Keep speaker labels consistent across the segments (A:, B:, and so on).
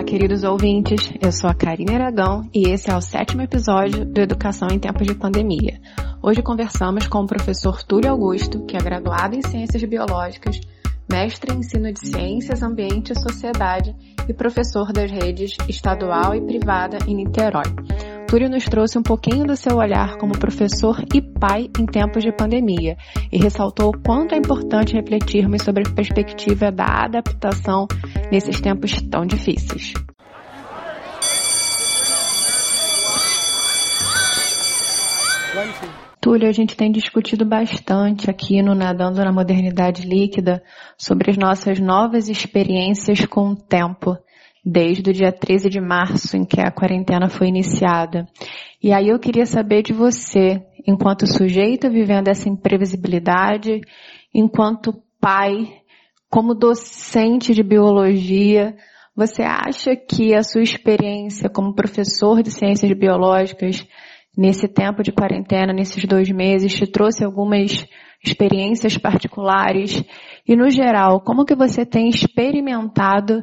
A: Olá, queridos ouvintes. Eu sou a Karine Aragão e esse é o sétimo episódio do Educação em Tempos de Pandemia. Hoje conversamos com o professor Túlio Augusto, que é graduado em Ciências Biológicas, mestre em Ensino de Ciências, Ambiente e Sociedade e professor das redes estadual e privada em Niterói. Túlio nos trouxe um pouquinho do seu olhar como professor e pai em tempos de pandemia e ressaltou o quanto é importante refletirmos sobre a perspectiva da adaptação nesses tempos tão difíceis. Túlio, a gente tem discutido bastante aqui no Nadando na Modernidade Líquida sobre as nossas novas experiências com o tempo desde o dia 13 de março, em que a quarentena foi iniciada. E aí eu queria saber de você, enquanto sujeito vivendo essa imprevisibilidade, enquanto pai, como docente de biologia, você acha que a sua experiência como professor de ciências biológicas nesse tempo de quarentena, nesses dois meses, te trouxe algumas experiências particulares? E no geral, como que você tem experimentado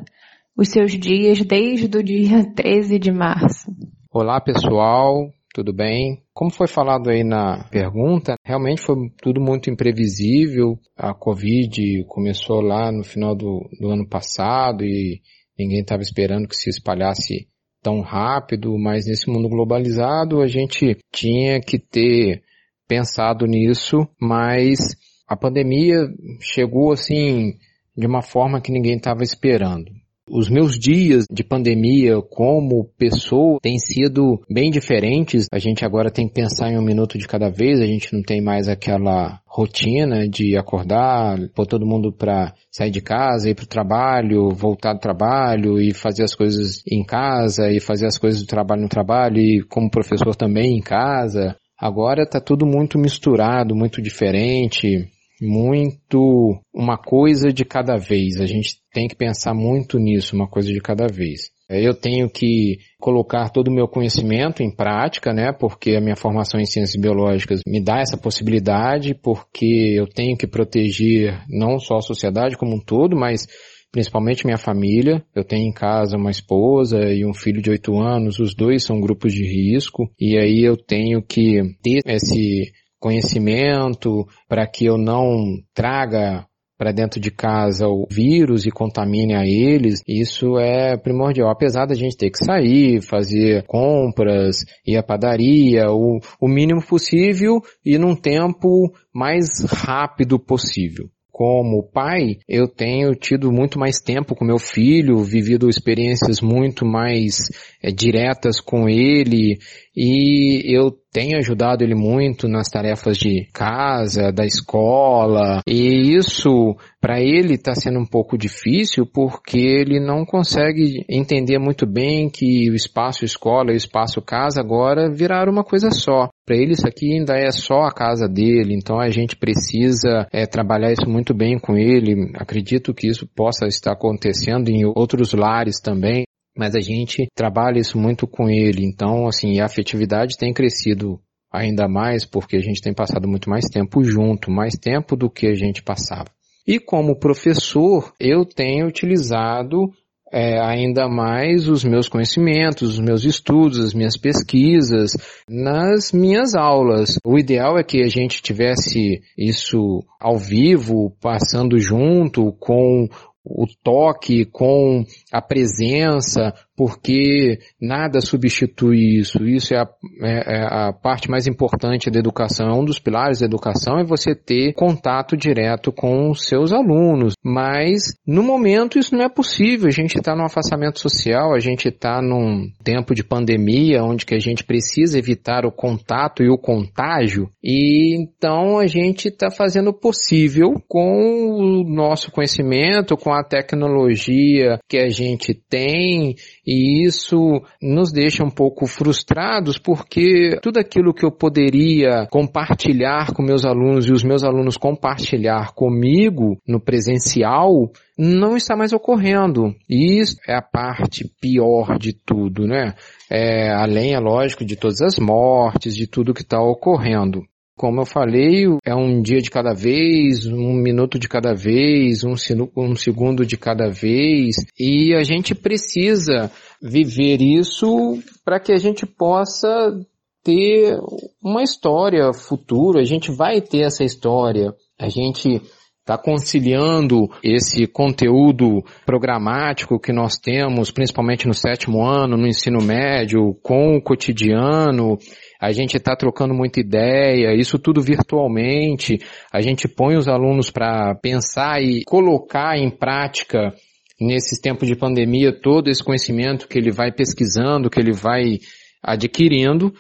A: os seus dias desde o dia 13 de março.
B: Olá pessoal, tudo bem? Como foi falado aí na pergunta, realmente foi tudo muito imprevisível. A Covid começou lá no final do, do ano passado e ninguém estava esperando que se espalhasse tão rápido, mas nesse mundo globalizado a gente tinha que ter pensado nisso, mas a pandemia chegou assim de uma forma que ninguém estava esperando. Os meus dias de pandemia como pessoa têm sido bem diferentes. A gente agora tem que pensar em um minuto de cada vez, a gente não tem mais aquela rotina de acordar, pôr todo mundo para sair de casa, ir para o trabalho, voltar do trabalho e fazer as coisas em casa e fazer as coisas do trabalho no trabalho e como professor também em casa. Agora está tudo muito misturado, muito diferente muito uma coisa de cada vez. A gente tem que pensar muito nisso, uma coisa de cada vez. É, eu tenho que colocar todo o meu conhecimento em prática, né? Porque a minha formação em ciências biológicas me dá essa possibilidade, porque eu tenho que proteger não só a sociedade como um todo, mas principalmente minha família. Eu tenho em casa uma esposa e um filho de oito anos, os dois são grupos de risco, e aí eu tenho que ter esse conhecimento para que eu não traga para dentro de casa o vírus e contamine a eles, isso é primordial. Apesar da gente ter que sair, fazer compras, ir à padaria, o, o mínimo possível e num tempo mais rápido possível como pai, eu tenho tido muito mais tempo com meu filho, vivido experiências muito mais é, diretas com ele e eu tenho ajudado ele muito nas tarefas de casa, da escola, e isso para ele está sendo um pouco difícil porque ele não consegue entender muito bem que o espaço escola e o espaço casa agora viraram uma coisa só. Para ele isso aqui ainda é só a casa dele, então a gente precisa é, trabalhar isso muito bem com ele. Acredito que isso possa estar acontecendo em outros lares também mas a gente trabalha isso muito com ele. Então, assim, a afetividade tem crescido ainda mais porque a gente tem passado muito mais tempo junto, mais tempo do que a gente passava. E como professor, eu tenho utilizado é, ainda mais os meus conhecimentos, os meus estudos, as minhas pesquisas nas minhas aulas. O ideal é que a gente tivesse isso ao vivo, passando junto com o toque, com a presença, porque nada substitui isso. Isso é a, é, é a, parte mais importante da educação. Um dos pilares da educação é você ter contato direto com os seus alunos. Mas, no momento, isso não é possível. A gente está num afastamento social, a gente está num tempo de pandemia, onde que a gente precisa evitar o contato e o contágio. E então a gente está fazendo o possível com o nosso conhecimento, com a tecnologia que a gente tem e isso nos deixa um pouco frustrados porque tudo aquilo que eu poderia compartilhar com meus alunos e os meus alunos compartilhar comigo no presencial não está mais ocorrendo. E isso é a parte pior de tudo, né? É, além, é lógico, de todas as mortes, de tudo que está ocorrendo. Como eu falei, é um dia de cada vez, um minuto de cada vez, um, um segundo de cada vez, e a gente precisa viver isso para que a gente possa ter uma história futura, a gente vai ter essa história. A gente está conciliando esse conteúdo programático que nós temos, principalmente no sétimo ano, no ensino médio, com o cotidiano. A gente está trocando muita ideia, isso tudo virtualmente. A gente põe os alunos para pensar e colocar em prática nesses tempos de pandemia todo esse conhecimento que ele vai pesquisando, que ele vai adquirindo,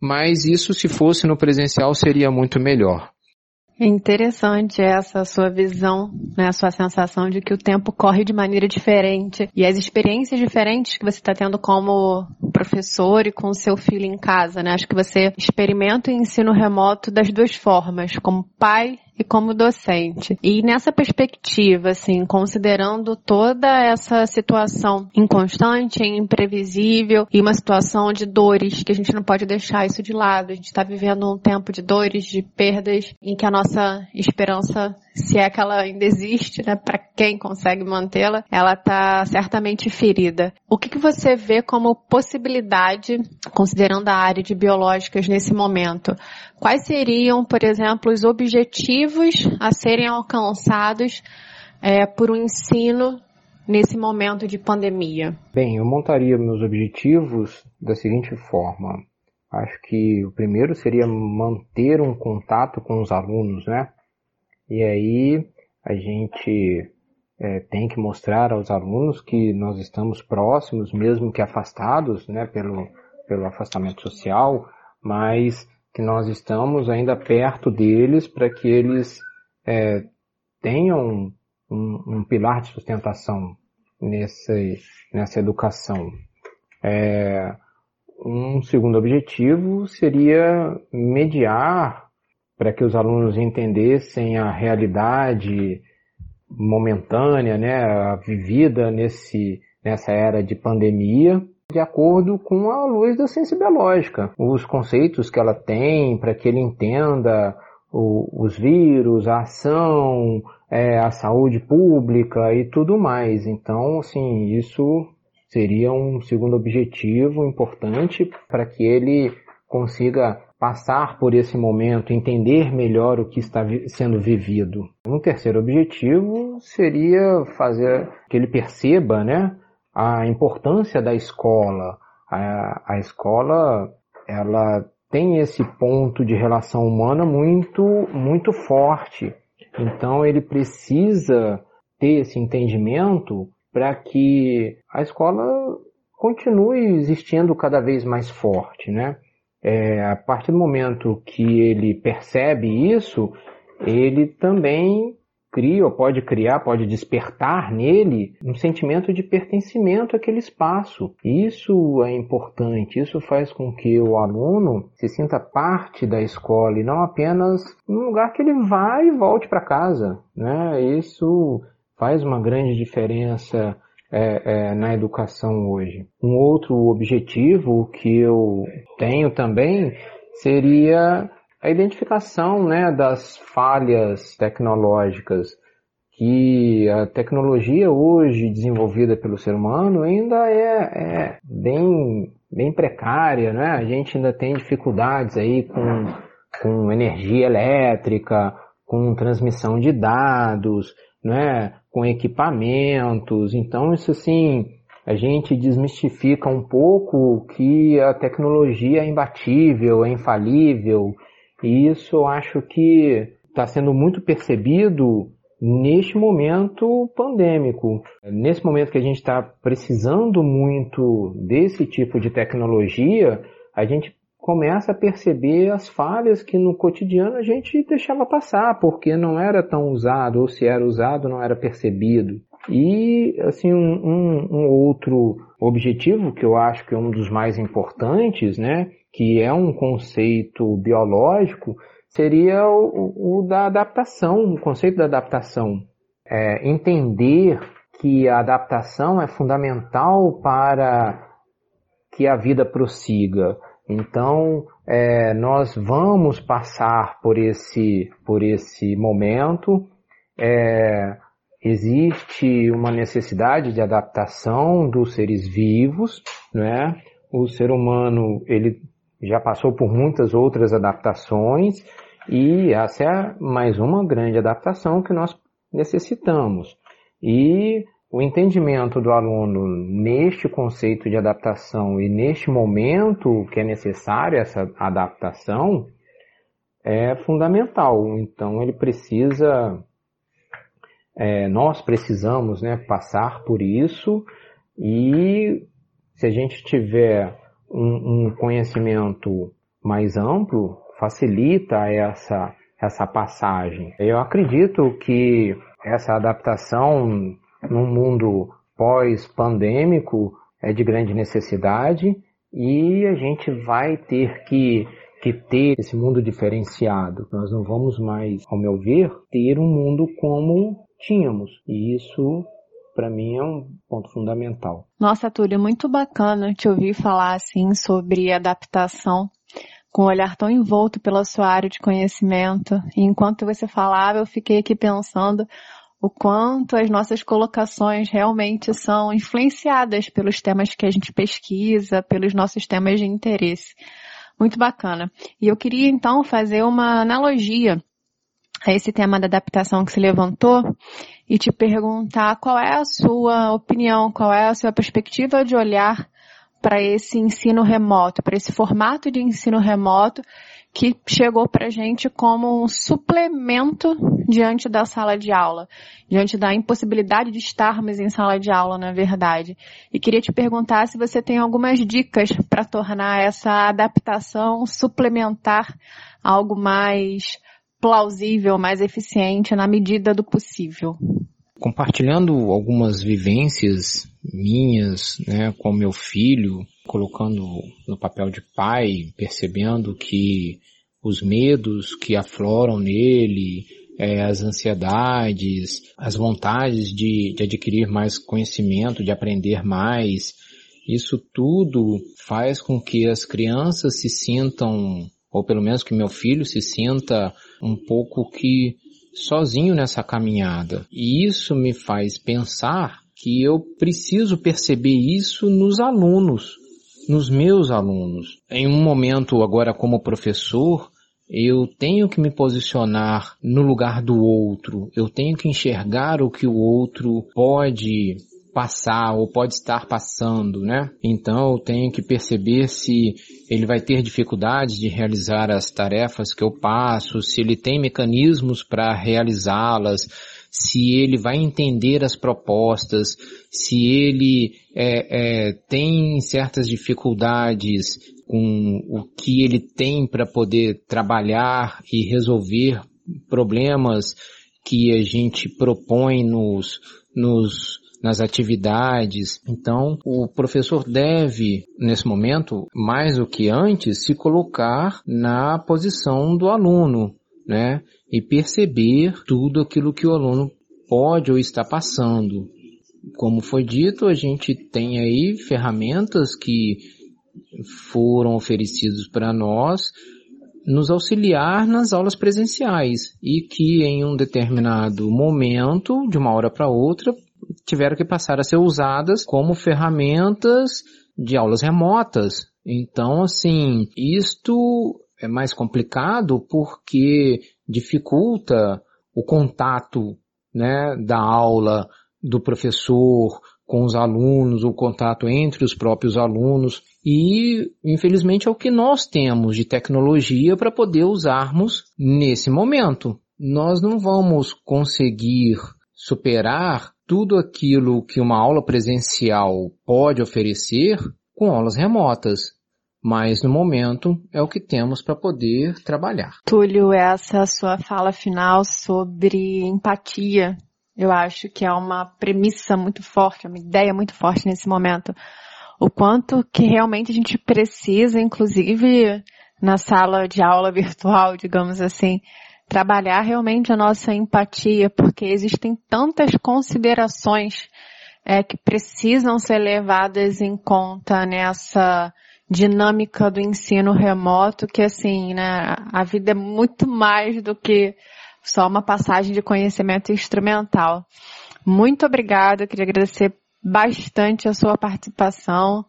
B: mas isso se fosse no presencial seria muito melhor.
A: É interessante essa sua visão, né, a sua sensação de que o tempo corre de maneira diferente e as experiências diferentes que você está tendo como professor e com o seu filho em casa, né? Acho que você experimenta o ensino remoto das duas formas, como pai e como docente. E nessa perspectiva, assim, considerando toda essa situação inconstante, imprevisível e uma situação de dores que a gente não pode deixar isso de lado. A gente está vivendo um tempo de dores, de perdas, em que a nossa esperança se é que ela ainda existe, né, para quem consegue mantê-la, ela está certamente ferida. O que, que você vê como possibilidade, considerando a área de biológicas nesse momento? Quais seriam, por exemplo, os objetivos a serem alcançados é, por um ensino nesse momento de pandemia?
B: Bem, eu montaria meus objetivos da seguinte forma. Acho que o primeiro seria manter um contato com os alunos, né? E aí a gente é, tem que mostrar aos alunos que nós estamos próximos, mesmo que afastados, né, pelo, pelo afastamento social, mas que nós estamos ainda perto deles para que eles é, tenham um, um, pilar de sustentação nesse, nessa educação. É, um segundo objetivo seria mediar para que os alunos entendessem a realidade momentânea, né, vivida nesse, nessa era de pandemia, de acordo com a luz da ciência biológica, os conceitos que ela tem para que ele entenda o, os vírus, a ação, é, a saúde pública e tudo mais. Então, assim, isso seria um segundo objetivo importante para que ele consiga passar por esse momento, entender melhor o que está sendo vivido. Um terceiro objetivo seria fazer que ele perceba, né, a importância da escola. A, a escola, ela tem esse ponto de relação humana muito, muito forte. Então ele precisa ter esse entendimento para que a escola continue existindo cada vez mais forte, né? é, a partir do momento que ele percebe isso, ele também cria, ou pode criar, pode despertar nele um sentimento de pertencimento àquele espaço. Isso é importante, isso faz com que o aluno se sinta parte da escola e não apenas um lugar que ele vai e volte para casa. Né? Isso faz uma grande diferença é, é, na educação hoje. Um outro objetivo que eu tenho também seria a identificação né, das falhas tecnológicas que a tecnologia hoje desenvolvida pelo ser humano ainda é, é bem, bem precária, né? A gente ainda tem dificuldades aí com, com energia elétrica, com transmissão de dados, né? com equipamentos. Então, isso assim, a gente desmistifica um pouco que a tecnologia é imbatível, é infalível. E isso eu acho que está sendo muito percebido neste momento pandêmico. Nesse momento que a gente está precisando muito desse tipo de tecnologia, a gente começa a perceber as falhas que no cotidiano a gente deixava passar, porque não era tão usado, ou se era usado não era percebido. E, assim, um, um, um outro objetivo que eu acho que é um dos mais importantes, né, que é um conceito biológico, seria o, o da adaptação, o conceito da adaptação. É, entender que a adaptação é fundamental para que a vida prossiga Então, é, nós vamos passar por esse, por esse momento. É, existe uma necessidade de adaptação dos seres vivos, né? O ser humano ele já passou por muitas outras adaptações e essa é mais uma grande adaptação que nós necessitamos. E o entendimento do aluno neste conceito de adaptação e neste momento que é necessária essa adaptação é fundamental. Então ele precisa, é, nós precisamos né, passar por isso e se a gente tiver um, um conhecimento mais amplo, facilita essa, essa passagem. Eu acredito que essa adaptação num mundo pós-pandêmico é de grande necessidade e a gente vai ter que, que ter esse mundo diferenciado. Nós não vamos mais, ao meu ver, ter um mundo como tínhamos. E isso para mim é um ponto fundamental.
A: Nossa, Túlio, muito bacana te ouvir falar assim sobre adaptação com um olhar tão envolto pela sua área de conhecimento. E enquanto você falava, eu fiquei aqui pensando o quanto as nossas colocações realmente são influenciadas pelos temas que a gente pesquisa, pelos nossos temas de interesse. Muito bacana. E eu queria então fazer uma analogia a esse tema da adaptação que se levantou e te perguntar qual é a sua opinião, qual é a sua perspectiva de olhar para esse ensino remoto, para esse formato de ensino remoto que chegou para a gente como um suplemento diante da sala de aula, diante da impossibilidade de estarmos em sala de aula, na verdade. E queria te perguntar se você tem algumas dicas para tornar essa adaptação suplementar algo mais plausível, mais eficiente na medida do possível.
B: Compartilhando algumas vivências minhas, né, com meu filho, colocando no papel de pai, percebendo que os medos que afloram nele, é, as ansiedades, as vontades de, de adquirir mais conhecimento, de aprender mais, isso tudo faz com que as crianças se sintam, ou pelo menos que meu filho se sinta um pouco que sozinho nessa caminhada. E isso me faz pensar que eu preciso perceber isso nos alunos, nos meus alunos. Em um momento agora como professor, eu tenho que me posicionar no lugar do outro, eu tenho que enxergar o que o outro pode passar ou pode estar passando, né? Então eu tenho que perceber se ele vai ter dificuldades de realizar as tarefas que eu passo, se ele tem mecanismos para realizá-las, se ele vai entender as propostas, se ele é, é, tem certas dificuldades com o que ele tem para poder trabalhar e resolver problemas que a gente propõe nos, nos nas atividades. Então, o professor deve, nesse momento, mais do que antes, se colocar na posição do aluno, né? E perceber tudo aquilo que o aluno pode ou está passando. Como foi dito, a gente tem aí ferramentas que foram oferecidas para nós nos auxiliar nas aulas presenciais e que em um determinado momento, de uma hora para outra, tiveram que passar a ser usadas como ferramentas de aulas remotas. Então, assim, isto é mais complicado porque dificulta o contato, né, da aula do professor com os alunos, o contato entre os próprios alunos e, infelizmente, é o que nós temos de tecnologia para poder usarmos nesse momento. Nós não vamos conseguir superar tudo aquilo que uma aula presencial pode oferecer com aulas remotas. Mas no momento é o que temos para poder trabalhar.
A: Túlio, essa sua fala final sobre empatia, eu acho que é uma premissa muito forte, uma ideia muito forte nesse momento. O quanto que realmente a gente precisa, inclusive na sala de aula virtual, digamos assim, trabalhar realmente a nossa empatia, porque existem tantas considerações é, que precisam ser levadas em conta nessa dinâmica do ensino remoto, que assim, né, a vida é muito mais do que só uma passagem de conhecimento instrumental. Muito obrigada, queria agradecer bastante a sua participação.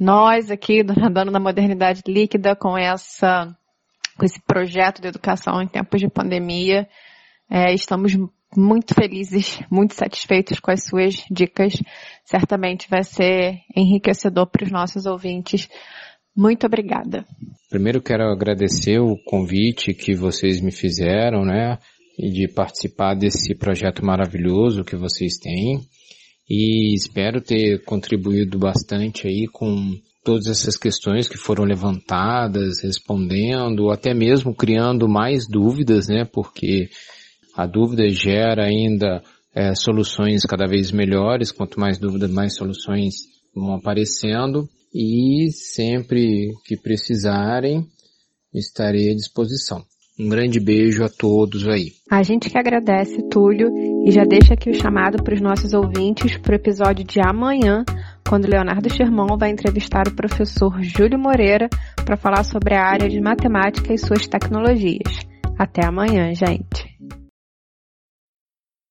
A: Nós aqui do Nadando na Modernidade Líquida com essa com esse projeto de educação em tempos de pandemia, é, estamos muito felizes, muito satisfeitos com as suas dicas. Certamente vai ser enriquecedor para os nossos ouvintes. Muito obrigada.
B: Primeiro quero agradecer o convite que vocês me fizeram, né? De participar desse projeto maravilhoso que vocês têm. E espero ter contribuído bastante aí com todas essas questões que foram levantadas, respondendo, até mesmo criando mais dúvidas, né? Porque a dúvida gera ainda é, soluções cada vez melhores, quanto mais dúvidas, mais soluções vão aparecendo e sempre que precisarem estarei à disposição. Um grande beijo a todos aí.
A: A gente que agradece, Túlio, e já deixa aqui o chamado para os nossos ouvintes para o episódio de amanhã, quando Leonardo Sherman vai entrevistar o professor Júlio Moreira para falar sobre a área de matemática e suas tecnologias. Até amanhã, gente.